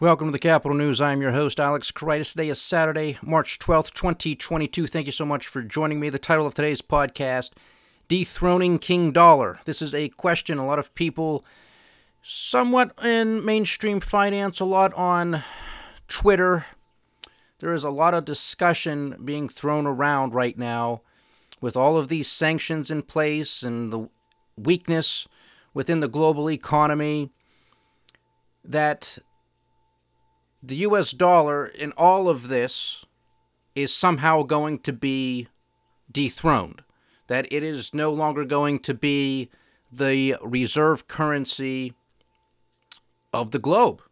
Welcome to the Capital News. I am your host, Alex Karitis. Today is Saturday, March 12th, 2022. Thank you so much for joining me. The title of today's podcast, Dethroning King Dollar. This is a question a lot of people, somewhat in mainstream finance, a lot on Twitter. There is a lot of discussion being thrown around right now with all of these sanctions in place and the weakness within the global economy that the US dollar in all of this is somehow going to be dethroned, that it is no longer going to be the reserve currency of the globe.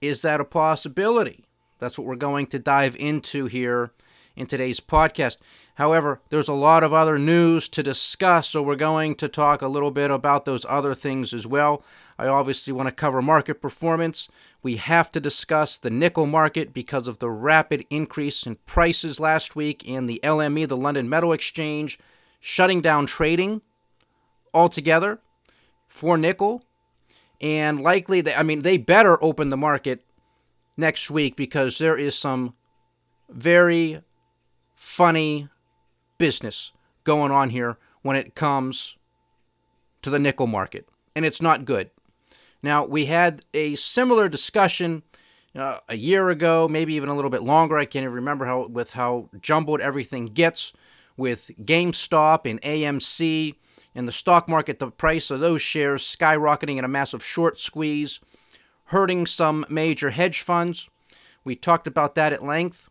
Is that a possibility? That's what we're going to dive into here in today's podcast. However, there's a lot of other news to discuss, so we're going to talk a little bit about those other things as well. I obviously want to cover market performance. We have to discuss the nickel market because of the rapid increase in prices last week in the LME, the London Metal Exchange, shutting down trading altogether for nickel. And likely, they, I mean, they better open the market next week because there is some very funny business going on here when it comes to the nickel market. And it's not good. Now, we had a similar discussion uh, a year ago, maybe even a little bit longer. I can't even remember how with how jumbled everything gets with GameStop and AMC and the stock market. The price of those shares skyrocketing in a massive short squeeze, hurting some major hedge funds. We talked about that at length.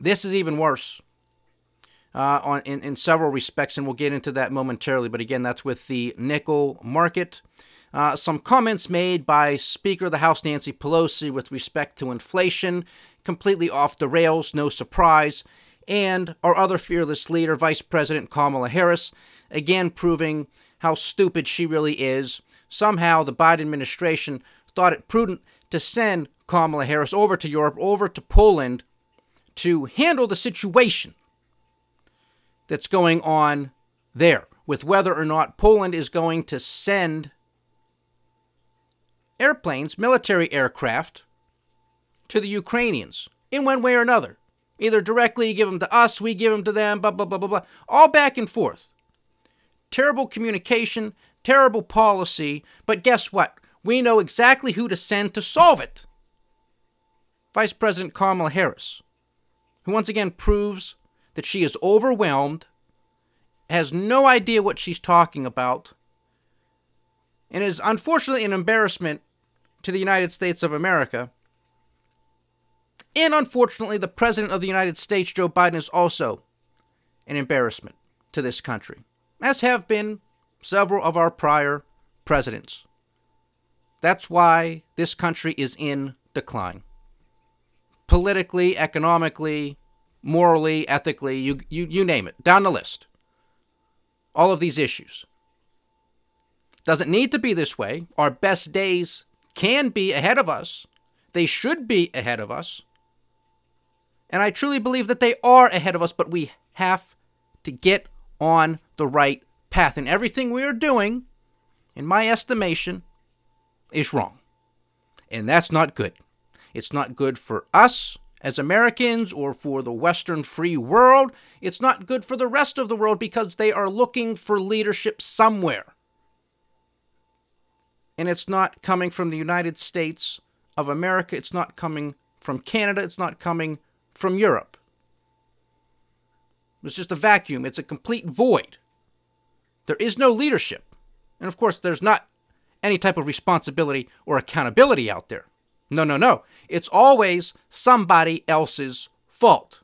This is even worse. Uh, on in, in several respects, and we'll get into that momentarily. But again, that's with the nickel market. Uh, some comments made by Speaker of the House Nancy Pelosi with respect to inflation, completely off the rails, no surprise. And our other fearless leader, Vice President Kamala Harris, again proving how stupid she really is. Somehow the Biden administration thought it prudent to send Kamala Harris over to Europe, over to Poland, to handle the situation that's going on there with whether or not Poland is going to send airplanes, military aircraft, to the Ukrainians in one way or another. Either directly give them to us, we give them to them, blah, blah, blah, blah, blah. All back and forth. Terrible communication, terrible policy, but guess what? We know exactly who to send to solve it. Vice President Kamala Harris, who once again proves that she is overwhelmed, has no idea what she's talking about, and is unfortunately an embarrassment to the United States of America. And unfortunately, the President of the United States, Joe Biden, is also an embarrassment to this country, as have been several of our prior presidents. That's why this country is in decline. Politically, economically, morally, ethically, you, you, you name it, down the list. All of these issues. Doesn't need to be this way. Our best days can be ahead of us. They should be ahead of us. And I truly believe that they are ahead of us, but we have to get on the right path. And everything we are doing, in my estimation, is wrong. And that's not good. It's not good for us as Americans or for the Western free world. It's not good for the rest of the world because they are looking for leadership somewhere and it's not coming from the United States of America. It's not coming from Canada. It's not coming from Europe. It's just a vacuum. It's a complete void. There is no leadership. And of course, there's not any type of responsibility or accountability out there. No, no, no. It's always somebody else's fault.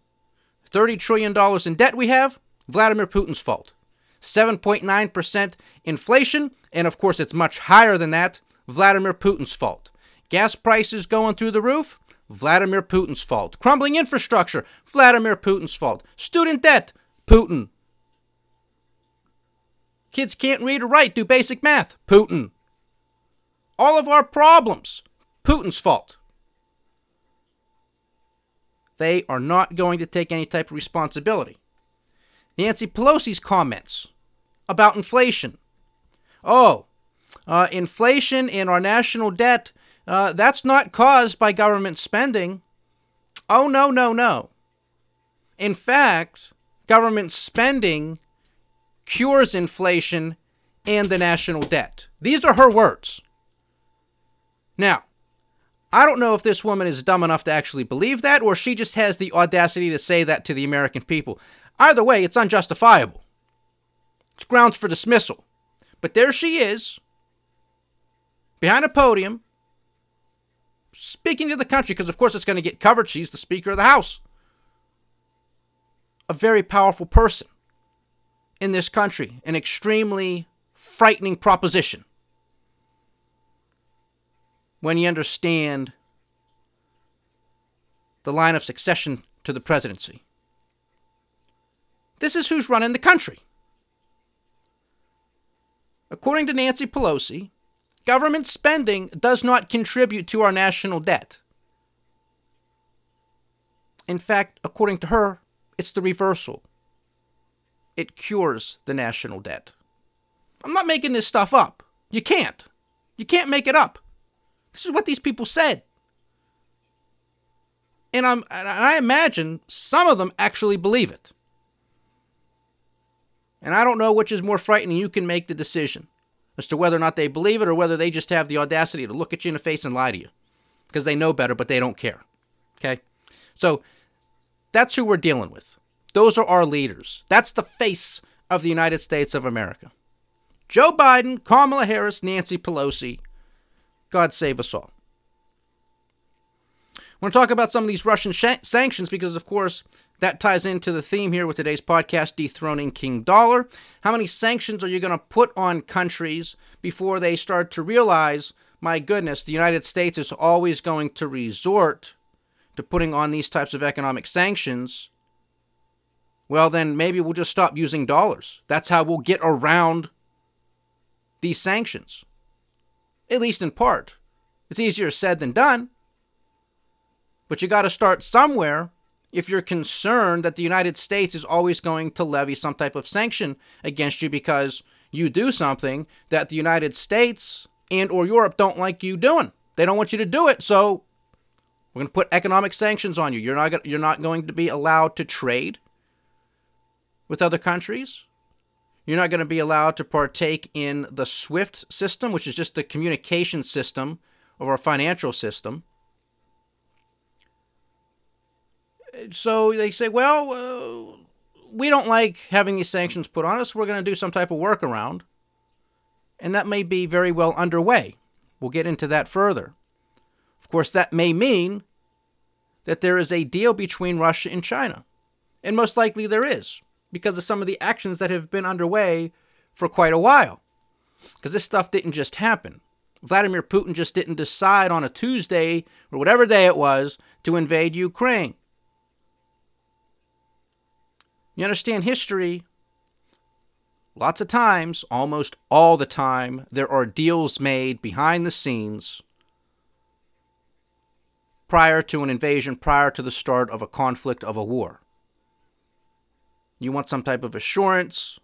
$30 trillion in debt we have, Vladimir Putin's fault. 7.9% inflation, and of course it's much higher than that, Vladimir Putin's fault. Gas prices going through the roof, Vladimir Putin's fault. Crumbling infrastructure, Vladimir Putin's fault. Student debt, Putin. Kids can't read or write, do basic math, Putin. All of our problems, Putin's fault. They are not going to take any type of responsibility. Nancy Pelosi's comments about inflation. Oh, uh, inflation and our national debt uh, that's not caused by government spending. Oh, no, no, no. In fact, government spending cures inflation and the national debt. These are her words. Now, I don't know if this woman is dumb enough to actually believe that, or she just has the audacity to say that to the American people. Either way, it's unjustifiable. It's grounds for dismissal. But there she is, behind a podium, speaking to the country, because of course it's going to get covered. She's the Speaker of the House. A very powerful person in this country, an extremely frightening proposition when you understand the line of succession to the presidency. This is who's running the country. According to Nancy Pelosi, government spending does not contribute to our national debt. In fact, according to her, it's the reversal. It cures the national debt. I'm not making this stuff up. You can't. You can't make it up. This is what these people said. And I'm and I imagine some of them actually believe it. And I don't know which is more frightening. You can make the decision as to whether or not they believe it or whether they just have the audacity to look at you in the face and lie to you because they know better, but they don't care. Okay? So that's who we're dealing with. Those are our leaders. That's the face of the United States of America. Joe Biden, Kamala Harris, Nancy Pelosi. God save us all. I want to talk about some of these Russian sh- sanctions because, of course, that ties into the theme here with today's podcast, Dethroning King Dollar. How many sanctions are you going to put on countries before they start to realize, my goodness, the United States is always going to resort to putting on these types of economic sanctions? Well, then maybe we'll just stop using dollars. That's how we'll get around these sanctions, at least in part. It's easier said than done. But you got to start somewhere if you're concerned that the United States is always going to levy some type of sanction against you because you do something that the United States and or Europe don't like you doing. They don't want you to do it, so we're going to put economic sanctions on you. You're not you're not going to be allowed to trade with other countries. You're not going to be allowed to partake in the SWIFT system, which is just the communication system of our financial system. So they say, well, uh, we don't like having these sanctions put on us. We're going to do some type of workaround. And that may be very well underway. We'll get into that further. Of course, that may mean that there is a deal between Russia and China. And most likely there is, because of some of the actions that have been underway for quite a while. Because this stuff didn't just happen. Vladimir Putin just didn't decide on a Tuesday or whatever day it was to invade Ukraine. You understand history? Lots of times, almost all the time, there are deals made behind the scenes prior to an invasion, prior to the start of a conflict, of a war. You want some type of assurance,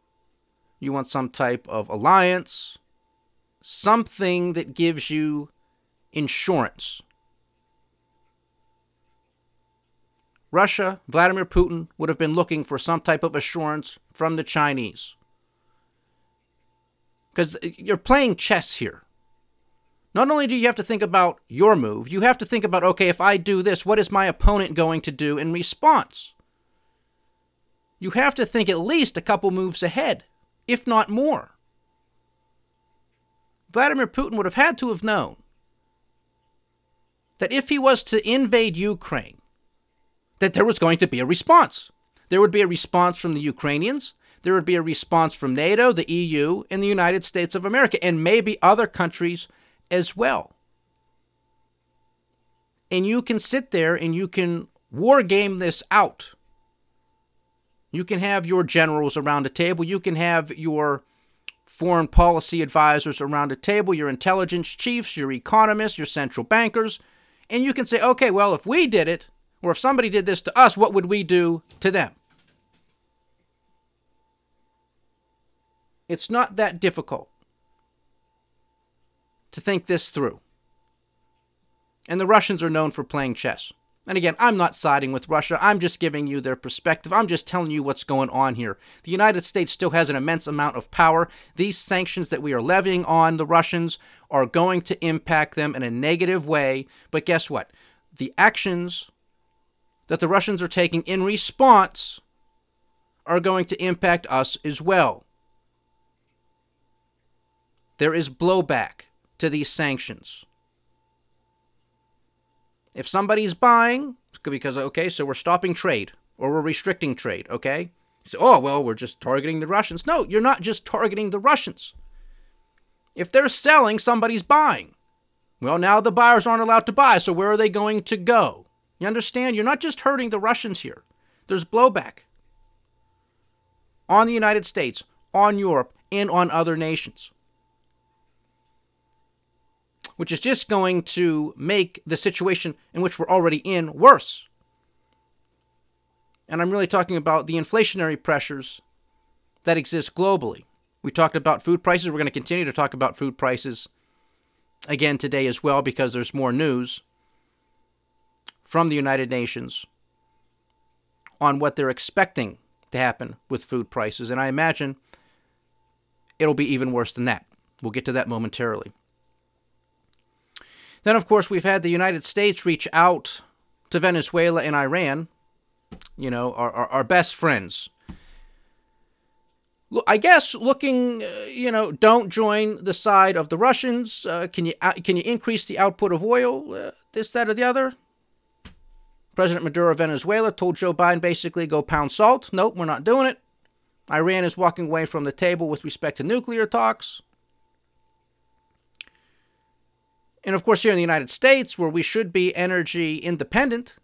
you want some type of alliance, something that gives you insurance Russia, Vladimir Putin, would have been looking for some type of assurance from the Chinese. Because you're playing chess here. Not only do you have to think about your move, you have to think about okay, if I do this, what is my opponent going to do in response? You have to think at least a couple moves ahead, if not more. Vladimir Putin would have had to have known that if he was to invade Ukraine, that there was going to be a response. There would be a response from the Ukrainians. There would be a response from NATO, the EU, and the United States of America, and maybe other countries as well. And you can sit there and you can war game this out. You can have your generals around a table. You can have your foreign policy advisors around a table, your intelligence chiefs, your economists, your central bankers. And you can say, okay, well, if we did it, or if somebody did this to us, what would we do to them? It's not that difficult to think this through. And the Russians are known for playing chess. And again, I'm not siding with Russia. I'm just giving you their perspective. I'm just telling you what's going on here. The United States still has an immense amount of power. These sanctions that we are levying on the Russians are going to impact them in a negative way. But guess what? The actions that the Russians are taking in response are going to impact us as well. There is blowback to these sanctions. If somebody's buying, because, okay, so we're stopping trade or we're restricting trade, okay? So, oh, well, we're just targeting the Russians. No, you're not just targeting the Russians. If they're selling, somebody's buying. Well, now the buyers aren't allowed to buy, so where are they going to go? You understand? You're not just hurting the Russians here, there's blowback on the United States, on Europe, and on other nations which is just going to make the situation in which we're already in worse. And I'm really talking about the inflationary pressures that exist globally. We talked about food prices. We're going to continue to talk about food prices again today as well because there's more news from the United Nations on what they're expecting to happen with food prices. And I imagine it'll be even worse than that. We'll get to that momentarily. Then, of course, we've had the United States reach out to Venezuela and Iran, you know, our, our, our best friends. I guess looking, uh, you know, don't join the side of the Russians. Uh, can you uh, can you increase the output of oil? Uh, this, that, or the other. President Maduro of Venezuela told Joe Biden basically go pound salt. Nope, we're not doing it. Iran is walking away from the table with respect to nuclear talks. And of course, here in the United States, where we should be energy independent,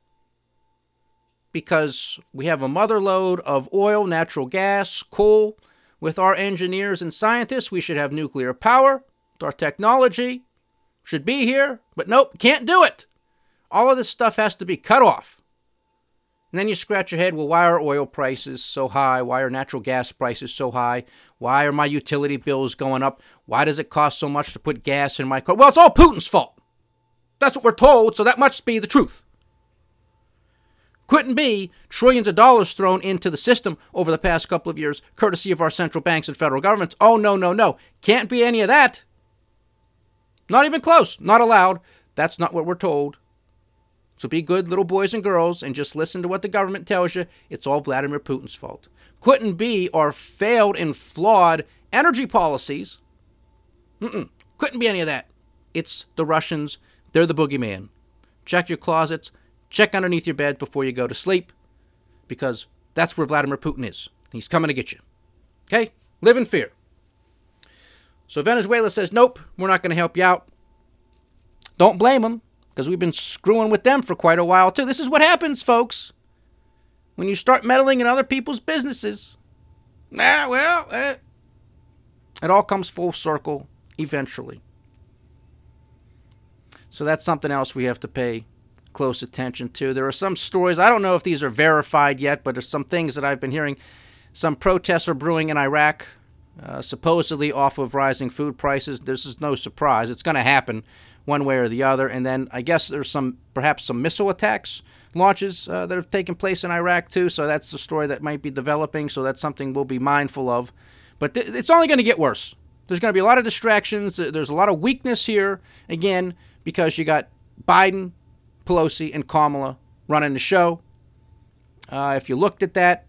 because we have a mother lode of oil, natural gas, coal. With our engineers and scientists, we should have nuclear power. Our technology, should be here, but nope, can't do it. All of this stuff has to be cut off. And then you scratch your head, well, why are oil prices so high? Why are natural gas prices so high? Why are my utility bills going up? Why does it cost so much to put gas in my car? Well, it's all Putin's fault. That's what we're told, so that must be the truth. Couldn't be trillions of dollars thrown into the system over the past couple of years, courtesy of our central banks and federal governments. Oh, no, no, no. Can't be any of that. Not even close. Not allowed. That's not what we're told. So be good little boys and girls and just listen to what the government tells you. It's all Vladimir Putin's fault. Couldn't be our failed and flawed energy policies. Mm-mm. Couldn't be any of that. It's the Russians. They're the boogeyman. Check your closets. Check underneath your bed before you go to sleep because that's where Vladimir Putin is. He's coming to get you. Okay? Live in fear. So Venezuela says, nope, we're not going to help you out. Don't blame them because we've been screwing with them for quite a while, too. This is what happens, folks. When you start meddling in other people's businesses, ah, well, eh, it all comes full circle eventually. So that's something else we have to pay close attention to. There are some stories, I don't know if these are verified yet, but there's some things that I've been hearing. Some protests are brewing in Iraq, uh, supposedly off of rising food prices. This is no surprise. It's going to happen one way or the other. And then I guess there's some perhaps some missile attacks launches uh, that have taken place in Iraq too. So that's the story that might be developing. So that's something we'll be mindful of. But th- it's only going to get worse. There's going to be a lot of distractions. There's a lot of weakness here again because you got Biden, Pelosi, and Kamala running the show. Uh, if you looked at that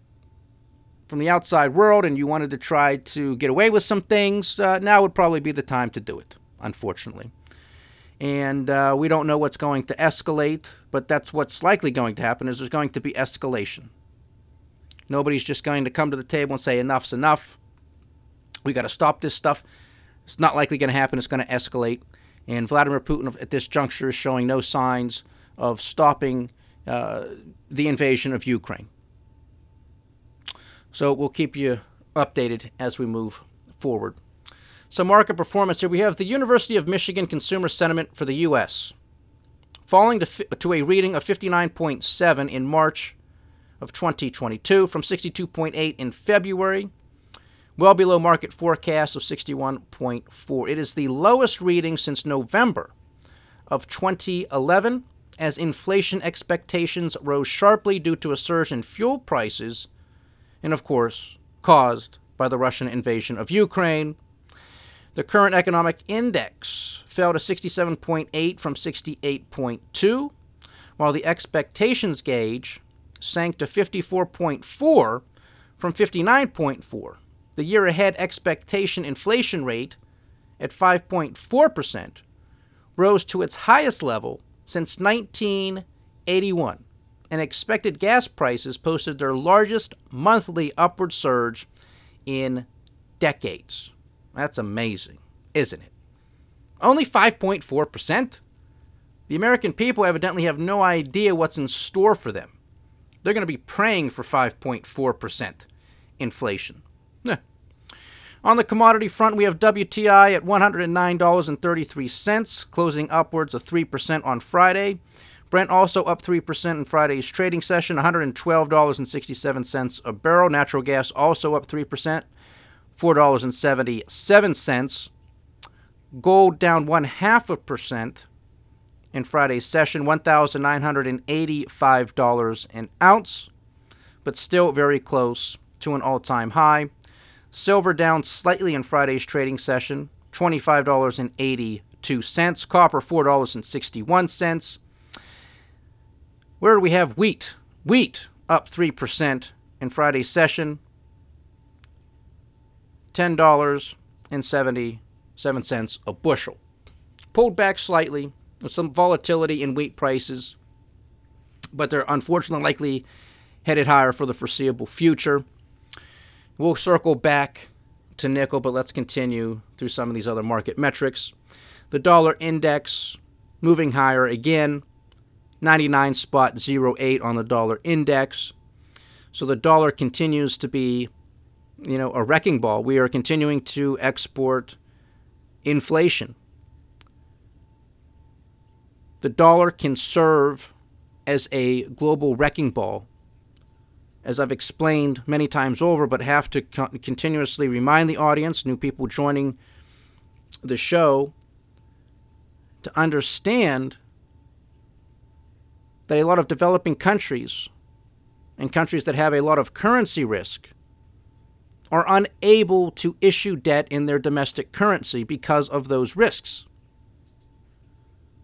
from the outside world and you wanted to try to get away with some things, uh, now would probably be the time to do it, unfortunately and uh, we don't know what's going to escalate, but that's what's likely going to happen is there's going to be escalation. Nobody's just going to come to the table and say enough's enough. We got to stop this stuff. It's not likely going to happen. It's going to escalate. And Vladimir Putin at this juncture is showing no signs of stopping uh, the invasion of Ukraine. So we'll keep you updated as we move forward. Some market performance here. We have the University of Michigan Consumer Sentiment for the U.S. falling to, to a reading of 59.7 in March of 2022 from 62.8 in February, well below market forecast of 61.4. It is the lowest reading since November of 2011 as inflation expectations rose sharply due to a surge in fuel prices, and of course, caused by the Russian invasion of Ukraine. The current economic index fell to 67.8 from 68.2, while the expectations gauge sank to 54.4 from 59.4. The year ahead expectation inflation rate at 5.4% rose to its highest level since 1981, and expected gas prices posted their largest monthly upward surge in decades. That's amazing, isn't it? Only 5.4%? The American people evidently have no idea what's in store for them. They're going to be praying for 5.4% inflation. On the commodity front, we have WTI at $109.33, closing upwards of 3% on Friday. Brent also up 3% in Friday's trading session, $112.67 a barrel. Natural gas also up 3%, $4.77. Gold down one half a percent in Friday's session, $1,985 an ounce, but still very close to an all time high. Silver down slightly in Friday's trading session, $25.82. Copper, $4.61. Where do we have wheat? Wheat up 3% in Friday's session, $10.77 a bushel. Pulled back slightly with some volatility in wheat prices, but they're unfortunately likely headed higher for the foreseeable future. We'll circle back to nickel, but let's continue through some of these other market metrics. The dollar index moving higher again, 99.08 on the dollar index. So the dollar continues to be, you know, a wrecking ball. We are continuing to export inflation. The dollar can serve as a global wrecking ball as I've explained many times over, but have to co- continuously remind the audience, new people joining the show, to understand that a lot of developing countries and countries that have a lot of currency risk are unable to issue debt in their domestic currency because of those risks.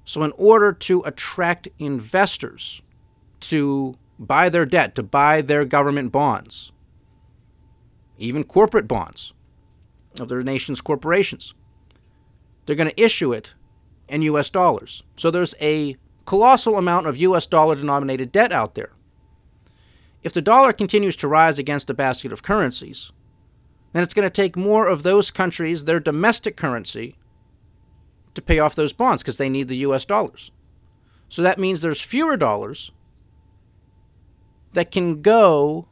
So, in order to attract investors to buy their debt, to buy their government bonds, even corporate bonds of their nation's corporations. They're going to issue it in US dollars. So there's a colossal amount of US dollar denominated debt out there. If the dollar continues to rise against a basket of currencies, then it's going to take more of those countries, their domestic currency, to pay off those bonds because they need the US dollars. So that means there's fewer dollars that can go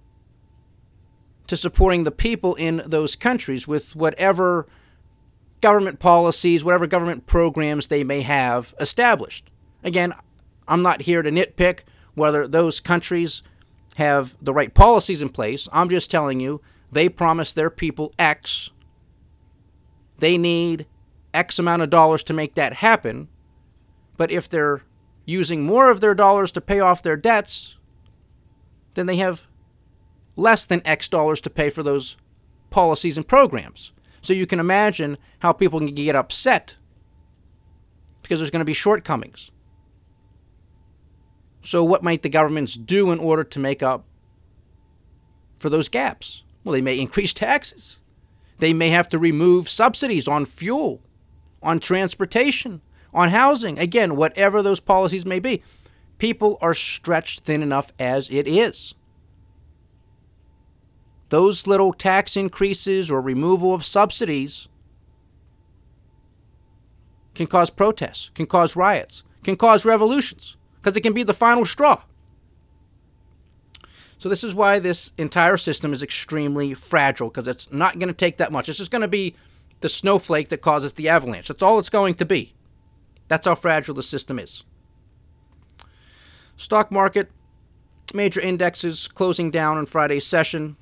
to supporting the people in those countries with whatever government policies, whatever government programs they may have established. Again, I'm not here to nitpick whether those countries have the right policies in place. I'm just telling you they promise their people X. They need X amount of dollars to make that happen. But if they're using more of their dollars to pay off their debts, then they have less than X dollars to pay for those policies and programs. So you can imagine how people can get upset because there's going to be shortcomings. So, what might the governments do in order to make up for those gaps? Well, they may increase taxes. They may have to remove subsidies on fuel, on transportation, on housing. Again, whatever those policies may be people are stretched thin enough as it is. Those little tax increases or removal of subsidies can cause protests, can cause riots, can cause revolutions, because it can be the final straw. So, this is why this entire system is extremely fragile, because it's not going to take that much. It's just going to be the snowflake that causes the avalanche. That's all it's going to be. That's how fragile the system is. Stock market, major indexes closing down on Friday's session.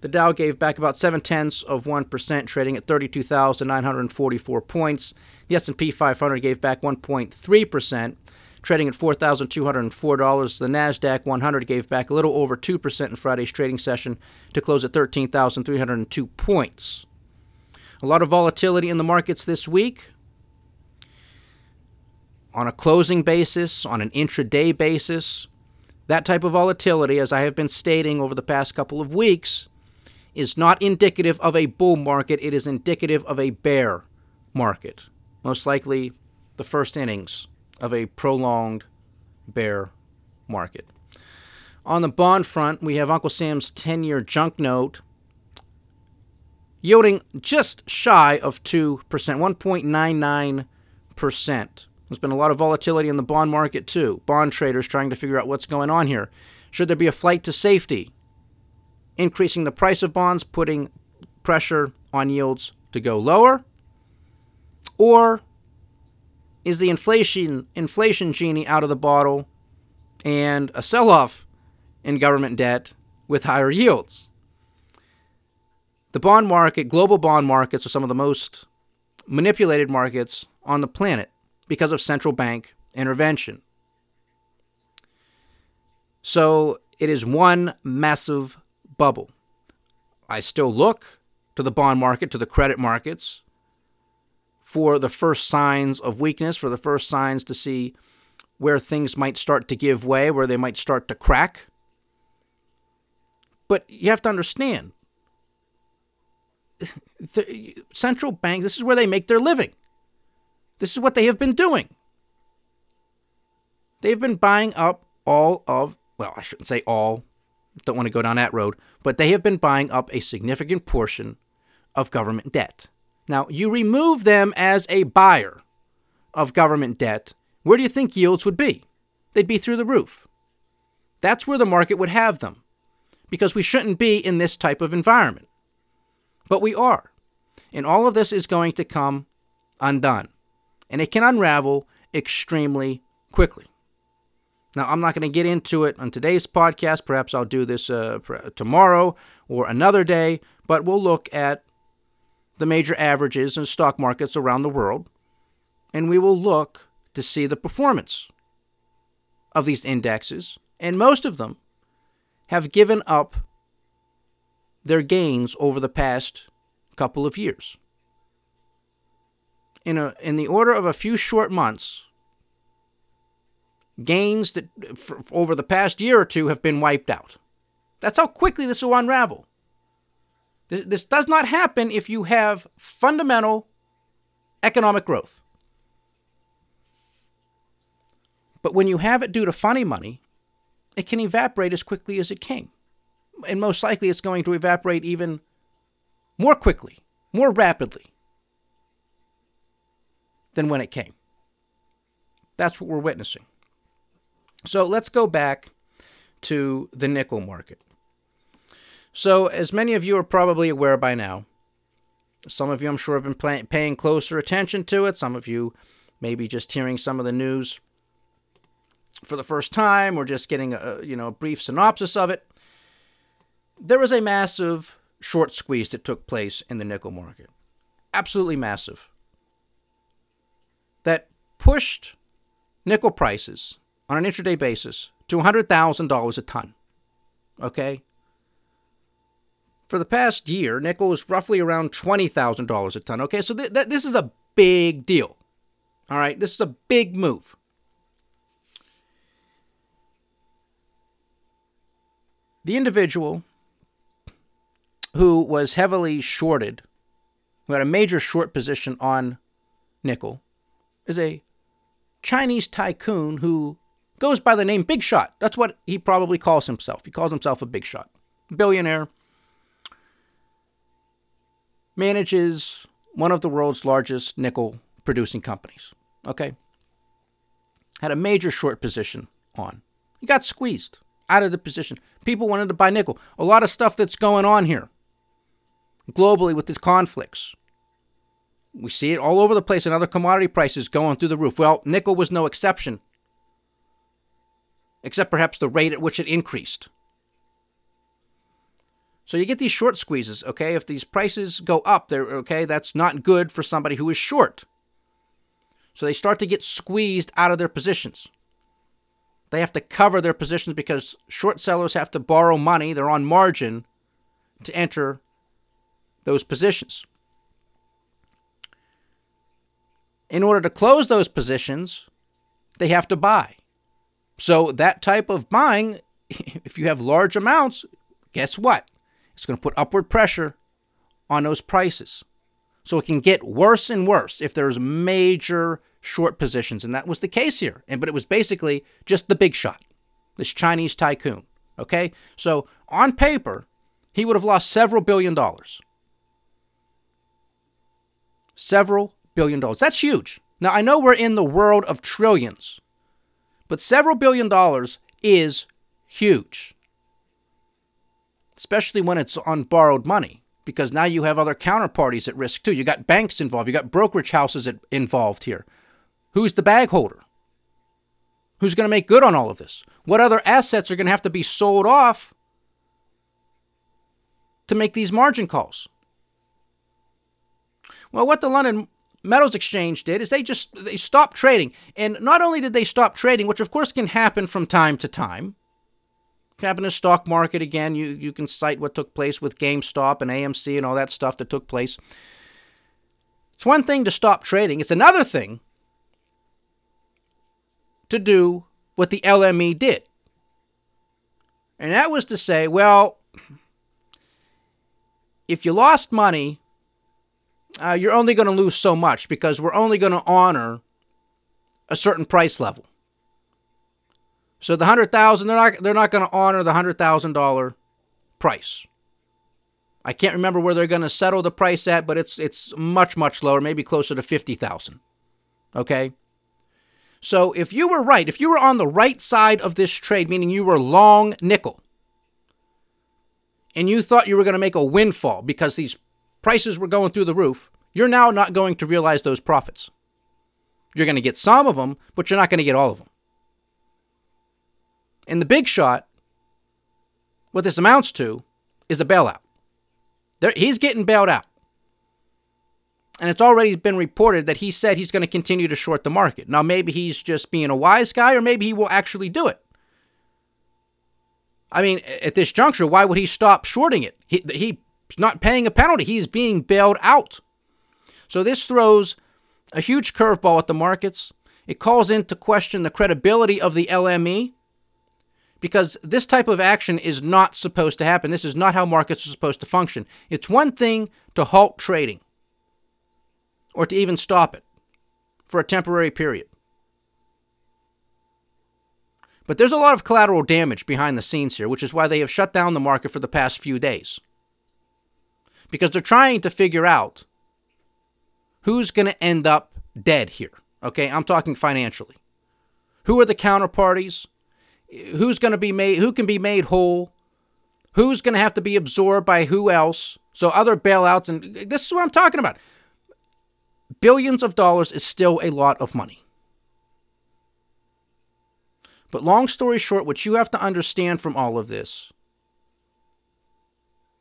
The Dow gave back about seven tenths of 1%, trading at 32,944 points. The S&P 500 gave back 1.3%, trading at $4,204. The Nasdaq 100 gave back a little over 2% in Friday's trading session to close at 13,302 points. A lot of volatility in the markets this week. On a closing basis, on an intraday basis, that type of volatility, as I have been stating over the past couple of weeks, is not indicative of a bull market. It is indicative of a bear market. Most likely the first innings of a prolonged bear market. On the bond front, we have Uncle Sam's 10 year junk note yielding just shy of 2%, 1.99%. There's been a lot of volatility in the bond market too. Bond traders trying to figure out what's going on here. Should there be a flight to safety? Increasing the price of bonds, putting pressure on yields to go lower? Or is the inflation inflation genie out of the bottle and a sell-off in government debt with higher yields? The bond market, global bond markets are some of the most manipulated markets on the planet because of central bank intervention. So it is one massive bubble. I still look to the bond market, to the credit markets for the first signs of weakness, for the first signs to see where things might start to give way, where they might start to crack. But you have to understand the central banks, this is where they make their living. This is what they have been doing. They've been buying up all of, well, I shouldn't say all, don't want to go down that road, but they have been buying up a significant portion of government debt. Now, you remove them as a buyer of government debt, where do you think yields would be? They'd be through the roof. That's where the market would have them, because we shouldn't be in this type of environment. But we are. And all of this is going to come undone and it can unravel extremely quickly. Now, I'm not going to get into it on today's podcast. Perhaps I'll do this uh, tomorrow or another day, but we'll look at the major averages in stock markets around the world, and we will look to see the performance of these indexes, and most of them have given up their gains over the past couple of years in a in the order of a few short months, gains that over the past year or two have been wiped out. That's how quickly this will unravel. This, does not happen if you have fundamental economic growth. But when you have it due to funny money, it can evaporate as quickly as it came. And most likely it's going to evaporate even more quickly, more rapidly than when it came. That's what we're witnessing. So let's go back to the nickel market. So, as many of you are probably aware by now, some of you I'm sure have been pay- paying closer attention to it. Some of you maybe just hearing some of the news for the first time or just getting a you know a brief synopsis of it. There was a massive short squeeze that took place in the nickel market. Absolutely massive that pushed nickel prices on an intraday basis to $100,000 a ton. Okay? For the past year, nickel is roughly around $20,000 a ton. Okay, so th- th- this is a big deal. All right, this is a big move. The individual who was heavily shorted, who had a major short position on nickel, is a Chinese tycoon who goes by the name Big Shot. That's what he probably calls himself. He calls himself a big shot. Billionaire. Manages one of the world's largest nickel producing companies. Okay? Had a major short position on. He got squeezed out of the position. People wanted to buy nickel. A lot of stuff that's going on here globally with these conflicts. We see it all over the place in other commodity prices going through the roof. Well, nickel was no exception, except perhaps the rate at which it increased. So you get these short squeezes, okay? If these prices go up, they're okay, that's not good for somebody who is short. So they start to get squeezed out of their positions. They have to cover their positions because short sellers have to borrow money, they're on margin to enter those positions. In order to close those positions, they have to buy. So that type of buying, if you have large amounts, guess what? It's going to put upward pressure on those prices. So it can get worse and worse if there's major short positions. And that was the case here. And but it was basically just the big shot, this Chinese tycoon. Okay? So on paper, he would have lost several billion dollars. Several billion dollars. That's huge. Now I know we're in the world of trillions, but several billion dollars is huge. Especially when it's on borrowed money because now you have other counterparties at risk too. You got banks involved, you got brokerage houses involved here. Who's the bag holder? Who's going to make good on all of this? What other assets are going to have to be sold off to make these margin calls? Well, what the London Metals Exchange did is they just they stopped trading. And not only did they stop trading, which of course can happen from time to time, happen in the stock market again. You you can cite what took place with GameStop and AMC and all that stuff that took place. It's one thing to stop trading. It's another thing to do what the LME did. And that was to say, well, if you lost money, uh, you're only going to lose so much because we're only going to honor a certain price level. So the hundred thousand, they're not they're not going to honor the hundred thousand dollar price. I can't remember where they're going to settle the price at, but it's it's much much lower, maybe closer to fifty thousand. Okay. So if you were right, if you were on the right side of this trade, meaning you were long nickel, and you thought you were going to make a windfall because these prices were going through the roof, you're now not going to realize those profits. You're going to get some of them, but you're not going to get all of them. In the big shot, what this amounts to is a bailout. There, he's getting bailed out. And it's already been reported that he said he's going to continue to short the market. Now, maybe he's just being a wise guy, or maybe he will actually do it. I mean, at this juncture, why would he stop shorting it? He, he's not paying a penalty, he's being bailed out. So, this throws a huge curveball at the markets. It calls into question the credibility of the LME because this type of action is not supposed to happen. This is not how markets are supposed to function. It's one thing to halt trading or to even stop it for a temporary period. But there's a lot of collateral damage behind the scenes here, which is why they have shut down the market for the past few days. Because they're trying to figure out who's going to end up dead here. Okay, I'm talking financially. Who are the counterparties? Who's going to be made who can be made whole? Who's going to have to be absorbed by who else? So other bailouts and this is what i'm talking about. Billions of dollars is still a lot of money. But long story short what you have to understand from all of this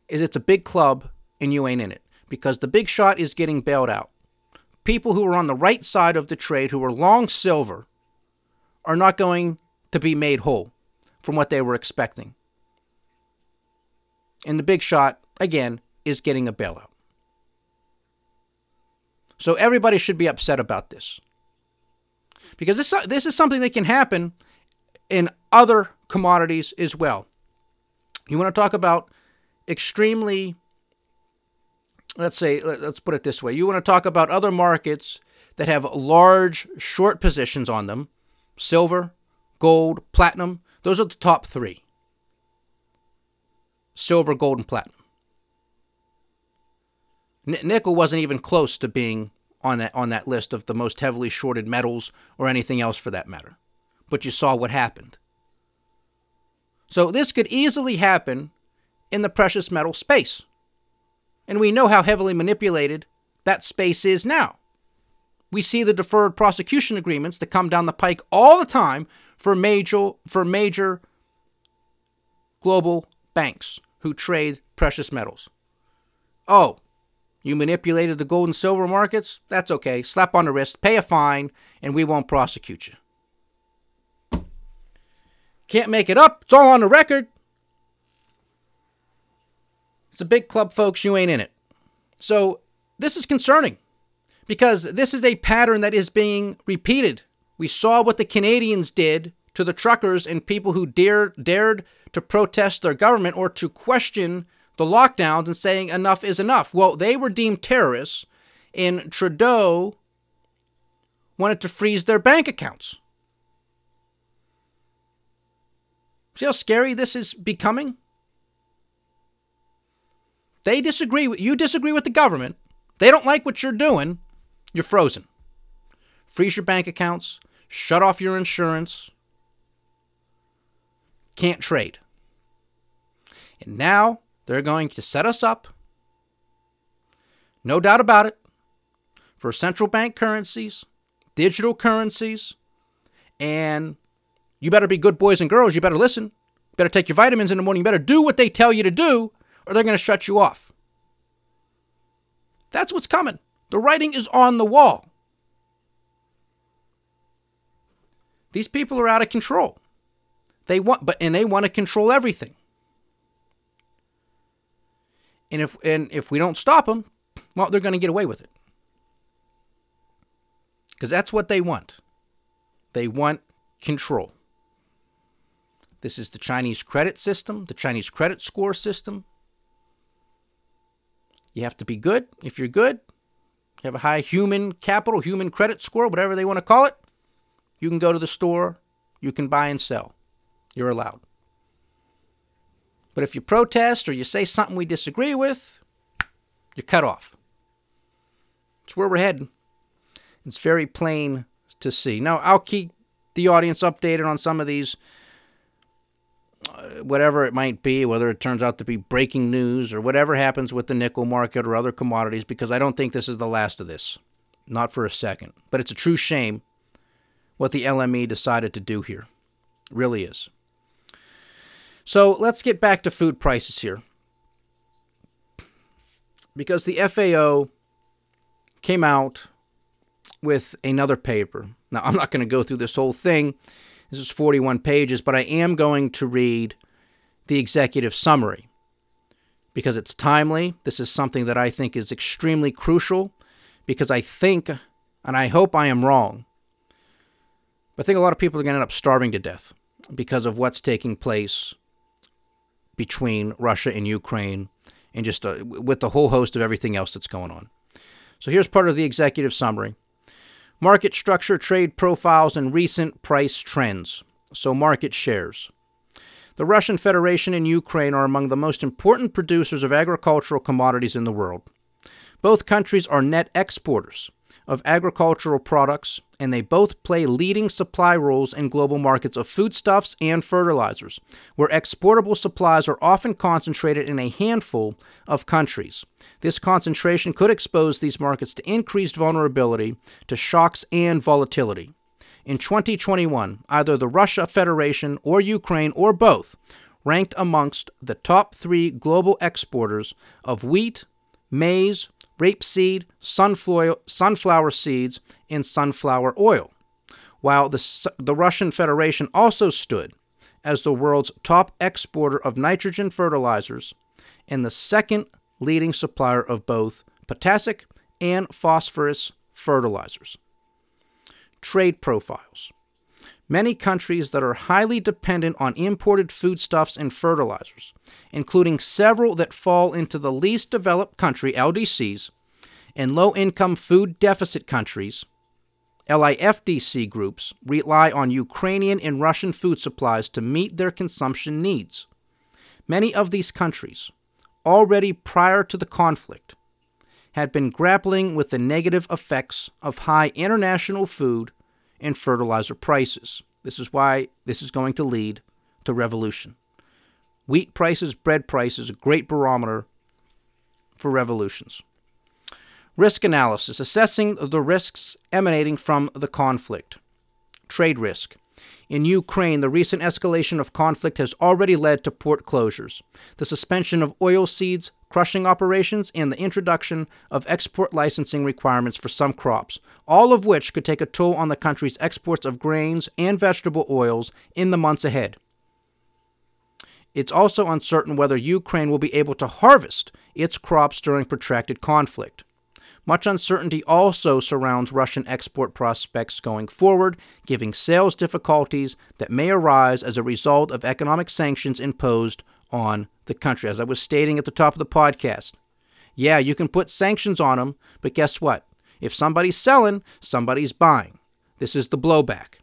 is it's a big club and you ain't in it because the big shot is getting bailed out. People who are on the right side of the trade who are long silver are not going to be made whole from what they were expecting. And the big shot, again, is getting a bailout. So everybody should be upset about this. Because this, this is something that can happen in other commodities as well. You want to talk about extremely, let's say, let's put it this way. You want to talk about other markets that have large short positions on them silver, gold, platinum. Those are the top three silver, gold, and platinum. Nickel wasn't even close to being on that on that list of the most heavily shorted metals or anything else for that matter. But you saw what happened. So this could easily happen in the precious metal space. And we know how heavily manipulated that space is now. We see the deferred prosecution agreements that come down the pike all the time for major for major global banks who trade precious metals. Oh, You manipulated the gold and silver markets? That's okay. Slap on the wrist, pay a fine, and we won't prosecute you. Can't make it up. It's all on the record. It's a big club, folks. You ain't in it. So this is concerning because this is a pattern that is being repeated. We saw what the Canadians did to the truckers and people who dared dared to protest their government or to question the lockdowns and saying enough is enough. Well, they were deemed terrorists, and Trudeau wanted to freeze their bank accounts. See how scary this is becoming? They disagree with you disagree with the government. They don't like what you're doing. You're frozen. Freeze your bank accounts, shut off your insurance. Can't trade. And now they're going to set us up, no doubt about it, for central bank currencies, digital currencies, and you better be good boys and girls. You better listen. You better take your vitamins in the morning. You better do what they tell you to do, or they're going to shut you off. That's what's coming. The writing is on the wall. These people are out of control. They want but and they want to control everything. And if and if we don't stop them, well, they're going to get away with it. Cuz that's what they want. They want control. This is the Chinese credit system, the Chinese credit score system. You have to be good. If you're good, you have a high human capital, human credit score, whatever they want to call it, you can go to the store, you can buy and sell. You're allowed. But if you protest or you say something we disagree with, you're cut off. It's where we're heading. It's very plain to see. Now, I'll keep the audience updated on some of these, uh, whatever it might be, whether it turns out to be breaking news or whatever happens with the nickel market or other commodities, because I don't think this is the last of this. Not for a second. But it's a true shame what the LME decided to do here. It really is. So let's get back to food prices here. Because the FAO came out with another paper. Now, I'm not going to go through this whole thing. This is 41 pages, but I am going to read the executive summary because it's timely. This is something that I think is extremely crucial because I think, and I hope I am wrong, I think a lot of people are going to end up starving to death because of what's taking place between Russia and Ukraine and just uh, with the whole host of everything else that's going on. So here's part of the executive summary market structure, trade profiles, and recent price trends. So, market shares. The Russian Federation and Ukraine are among the most important producers of agricultural commodities in the world. Both countries are net exporters of agricultural products, and they both play leading supply roles in global markets of foodstuffs and fertilizers, where exportable supplies are often concentrated in a handful of countries. This concentration could expose these markets to increased vulnerability to shocks and volatility. In 2021, either the Russia Federation or Ukraine or both ranked amongst the top three global exporters of wheat, maize, rapeseed, sunflower, sunflower seeds, and sunflower oil, while the, the Russian Federation also stood as the world's top exporter of nitrogen fertilizers and the second leading supplier of both potassic and phosphorus fertilizers. Trade profiles. Many countries that are highly dependent on imported foodstuffs and fertilizers, including several that fall into the least developed country LDCs and low income food deficit countries, LIFDC groups rely on Ukrainian and Russian food supplies to meet their consumption needs. Many of these countries, already prior to the conflict, had been grappling with the negative effects of high international food and fertilizer prices. This is why this is going to lead to revolution. Wheat prices, bread prices, a great barometer for revolutions. Risk analysis, assessing the risks emanating from the conflict. Trade risk. In Ukraine, the recent escalation of conflict has already led to port closures, the suspension of oil seeds, crushing operations, and the introduction of export licensing requirements for some crops, all of which could take a toll on the country's exports of grains and vegetable oils in the months ahead. It's also uncertain whether Ukraine will be able to harvest its crops during protracted conflict. Much uncertainty also surrounds Russian export prospects going forward, giving sales difficulties that may arise as a result of economic sanctions imposed on the country. As I was stating at the top of the podcast, yeah, you can put sanctions on them, but guess what? If somebody's selling, somebody's buying. This is the blowback.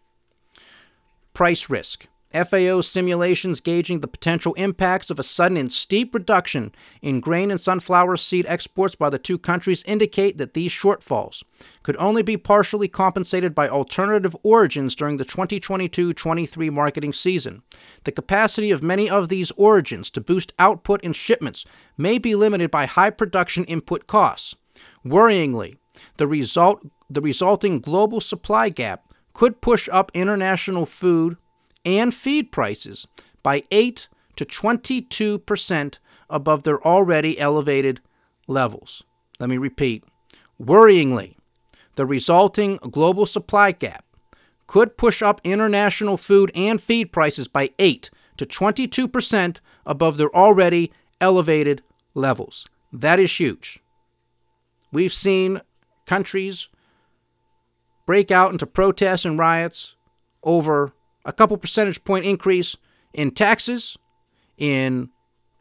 Price risk. FAO simulations gauging the potential impacts of a sudden and steep reduction in grain and sunflower seed exports by the two countries indicate that these shortfalls could only be partially compensated by alternative origins during the 2022 23 marketing season. The capacity of many of these origins to boost output and shipments may be limited by high production input costs. Worryingly, the, result, the resulting global supply gap could push up international food and feed prices by 8 to 22% above their already elevated levels. Let me repeat. Worryingly, the resulting global supply gap could push up international food and feed prices by 8 to 22% above their already elevated levels. That is huge. We've seen countries break out into protests and riots over a couple percentage point increase in taxes, in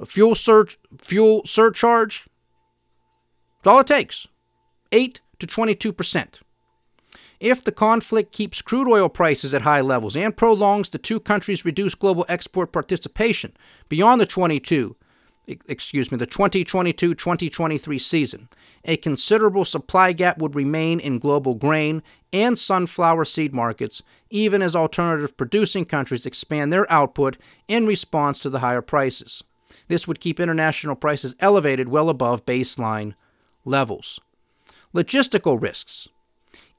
fuel surge, fuel surcharge. That's all it takes. 8 to 22 percent. If the conflict keeps crude oil prices at high levels and prolongs the two countries' reduced global export participation beyond the 22 excuse me, the 2022 2023 season, a considerable supply gap would remain in global grain and sunflower seed markets, even as alternative producing countries expand their output in response to the higher prices. This would keep international prices elevated well above baseline levels. Logistical risks.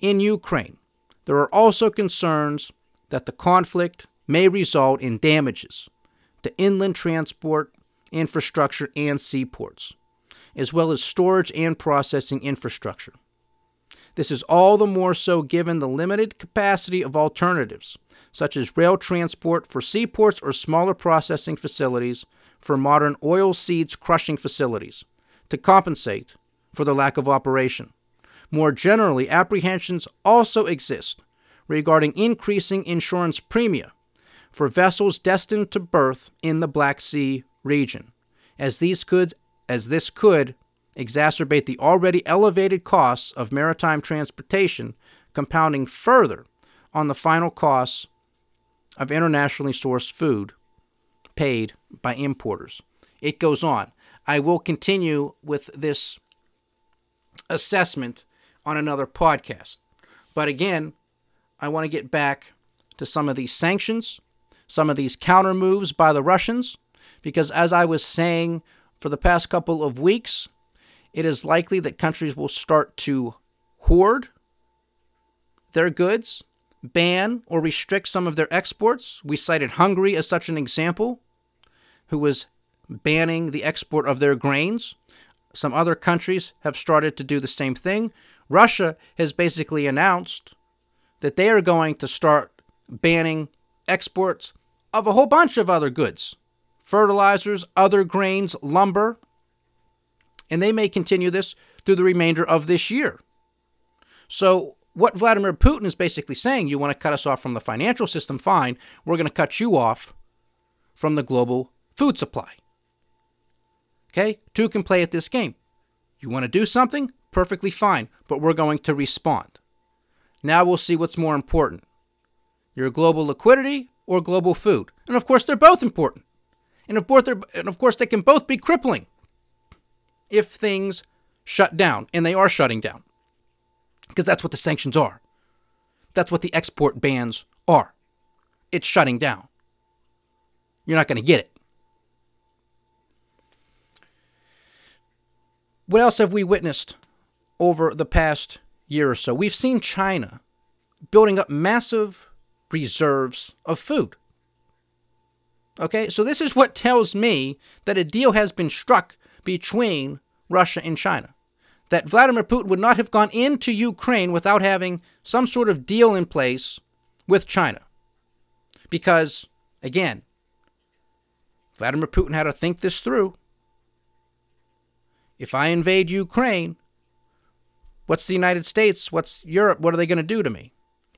In Ukraine, there are also concerns that the conflict may result in damages to inland transport infrastructure, and seaports, as well as storage and processing infrastructure. This is all the more so given the limited capacity of alternatives, such as rail transport for seaports or smaller processing facilities for modern oil seeds crushing facilities, to compensate for the lack of operation. More generally, apprehensions also exist regarding increasing insurance premia for vessels destined to berth in the Black Sea region, as these could as this could exacerbate the already elevated costs of maritime transportation, compounding further on the final costs of internationally sourced food paid by importers. It goes on. I will continue with this assessment on another podcast. But again, I want to get back to some of these sanctions, some of these counter moves by the Russians, because as I was saying for the past couple of weeks, it is likely that countries will start to hoard their goods, ban or restrict some of their exports. We cited Hungary as such an example, who was banning the export of their grains. Some other countries have started to do the same thing. Russia has basically announced that they are going to start banning exports of a whole bunch of other goods fertilizers, other grains, lumber, and they may continue this through the remainder of this year. So, what Vladimir Putin is basically saying, you want to cut us off from the financial system, fine. We're going to cut you off from the global food supply. Okay? Two can play at this game. You want to do something? Perfectly fine, but we're going to respond. Now we'll see what's more important your global liquidity or global food. And of course, they're both important. And of course, and of course, they can both be crippling if things shut down, and they are shutting down, because that's what the sanctions are. That's what the export bans are. It's shutting down. You're not going to get it. What else have we witnessed over the past year or so? We've seen China building up massive reserves of food. Okay, so this is what tells me that a deal has been struck between Russia and China. That Vladimir Putin would not have gone into Ukraine without having some sort of deal in place with China. Because, again, Vladimir Putin had to think this through. If I invade Ukraine, what's the United States? What's Europe? What are they going to do to me?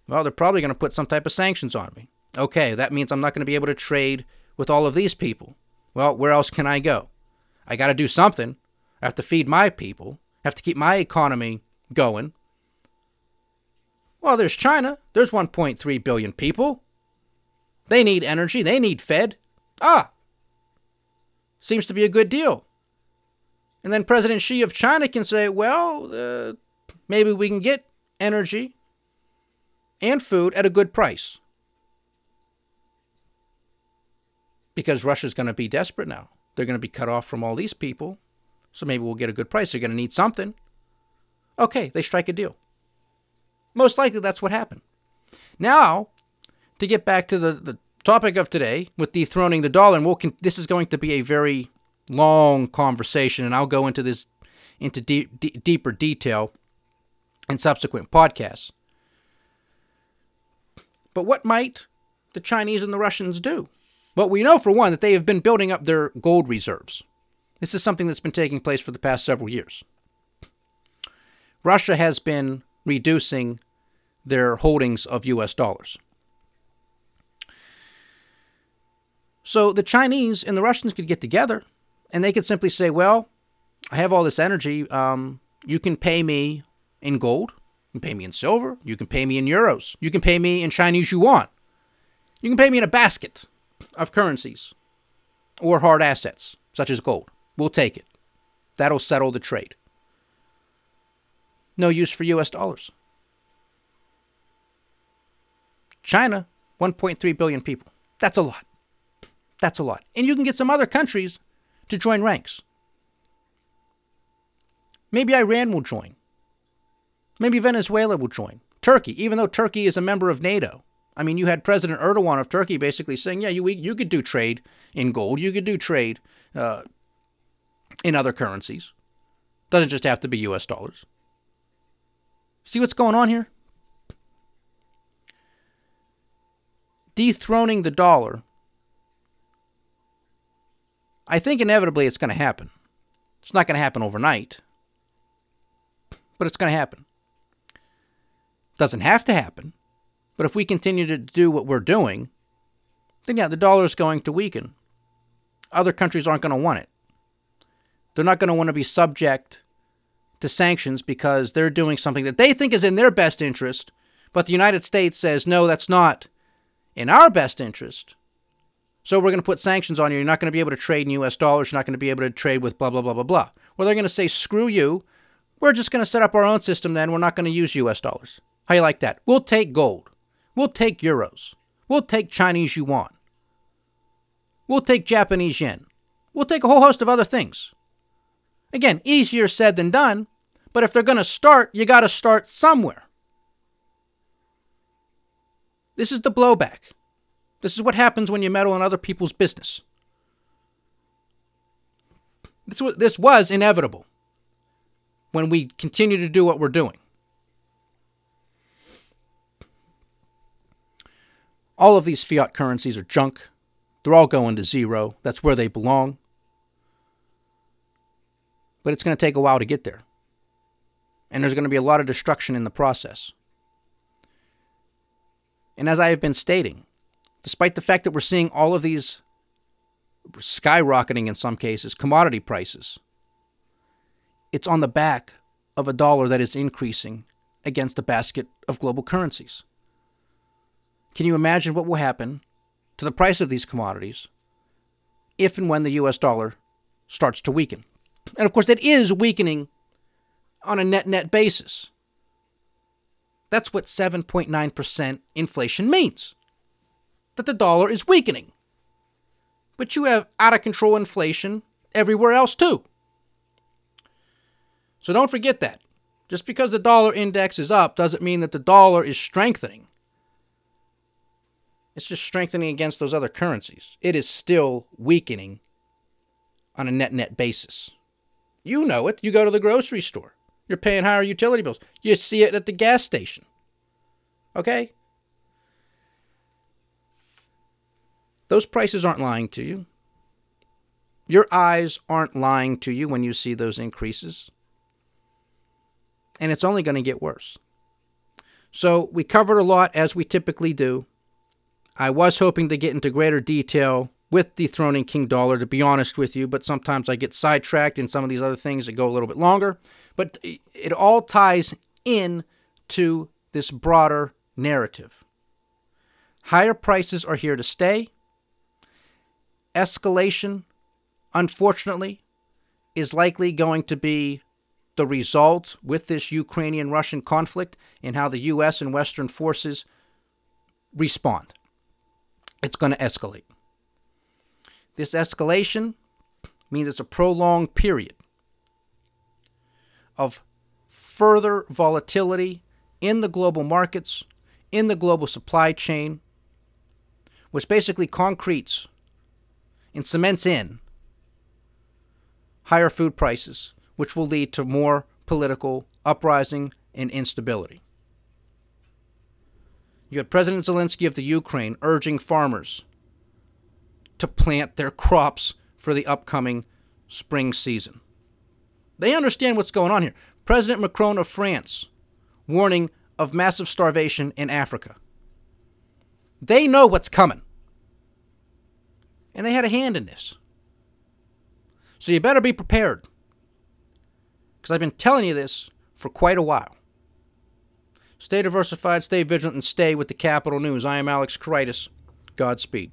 Well, they're probably going to put some type of sanctions on me. Okay, that means I'm not going to be able to trade with all of these people. Well, where else can I go? I got to do something. I have to feed my people. I have to keep my economy going. Well, there's China. There's 1.3 billion people. They need energy. They need fed. Ah, seems to be a good deal. And then President Xi of China can say, well, uh, maybe we can get energy and food at a good price. Because Russia's going to be desperate now. They're going to be cut off from all these people. So maybe we'll get a good price. They're going to need something. Okay, they strike a deal. Most likely that's what happened. Now, to get back to the, the topic of today with dethroning the dollar, and we'll con- this is going to be a very long conversation, and I'll go into this into deeper detail in subsequent podcasts. But what might the Chinese and the Russians do? Well, we know for one that they have been building up their gold reserves. This is something that's been taking place for the past several years. Russia has been reducing their holdings of US dollars. So the Chinese and the Russians could get together and they could simply say, well, I have all this energy. Um, you can pay me in gold. You can pay me in silver. You can pay me in euros. You can pay me in Chinese yuan. You can pay me in a basket of currencies or hard assets, such as gold. We'll take it. That'll settle the trade. No use for US dollars. China, 1.3 billion people. That's a lot. That's a lot. And you can get some other countries to join ranks. Maybe Iran will join. Maybe Venezuela will join. Turkey, even though Turkey is a member of NATO. I mean, you had President Erdogan of Turkey basically saying, yeah, you, you could do trade in gold, you could do trade uh, in other currencies. Doesn't just have to be US dollars. See what's going on here? Dethroning the dollar I think inevitably it's going to happen. It's not going to happen overnight, but it's going to happen. Doesn't have to happen, but if we continue to do what we're doing, then yeah, the dollar is going to weaken. Other countries aren't going to want it. They're not going to want to be subject to sanctions because they're doing something that they think is in their best interest, but the United States says, no, that's not in our best interest. So we're going to put sanctions on you. You're not going to be able to trade in US dollars. You're not going to be able to trade with blah, blah, blah, blah, blah. Well, they're going to say, screw you. We're just going to set up our own system then. We're not going to use US dollars. How you like that? We'll take gold. We'll take euros. We'll take Chinese yuan. We'll take Japanese yen. We'll take a whole host of other things. Again, easier said than done, but if they're going to start, you got to start somewhere. This is the blowback. This is what happens when you meddle in other people's business. This was, this was inevitable when we continue to do what we're doing. All of these fiat currencies are junk. They're all going to zero. That's where they belong. But it's going to take a while to get there. And there's going to be a lot of destruction in the process. And as I have been stating, despite the fact that we're seeing all of these skyrocketing in some cases commodity prices, it's on the back of a dollar that is increasing against a basket of global currencies. Can you imagine what will happen to the price of these commodities if and when the US dollar starts to weaken? And of course, it is weakening on a net net basis. That's what 7.9% inflation means that the dollar is weakening. But you have out of control inflation everywhere else too. So don't forget that. Just because the dollar index is up doesn't mean that the dollar is strengthening. It's just strengthening against those other currencies. It is still weakening on a net net basis. You know it. You go to the grocery store. You're paying higher utility bills. You see it at the gas station. Okay? Those prices aren't lying to you. Your eyes aren't lying to you when you see those increases. And it's only going to get worse. So we covered a lot as we typically do. I was hoping to get into greater detail with dethroning King Dollar, to be honest with you, but sometimes I get sidetracked in some of these other things that go a little bit longer. But it all ties in to this broader narrative. Higher prices are here to stay. Escalation, unfortunately, is likely going to be the result with this Ukrainian Russian conflict and how the U.S. and Western forces respond. It's going to escalate. This escalation means it's a prolonged period of further volatility in the global markets, in the global supply chain, which basically concretes and cements in higher food prices, which will lead to more political uprising and instability. You had President Zelensky of the Ukraine urging farmers to plant their crops for the upcoming spring season. They understand what's going on here. President Macron of France warning of massive starvation in Africa. They know what's coming. And they had a hand in this. So you better be prepared. Because I've been telling you this for quite a while. Stay diversified, stay vigilant, and stay with the Capital News. I am Alex Kritis. Godspeed.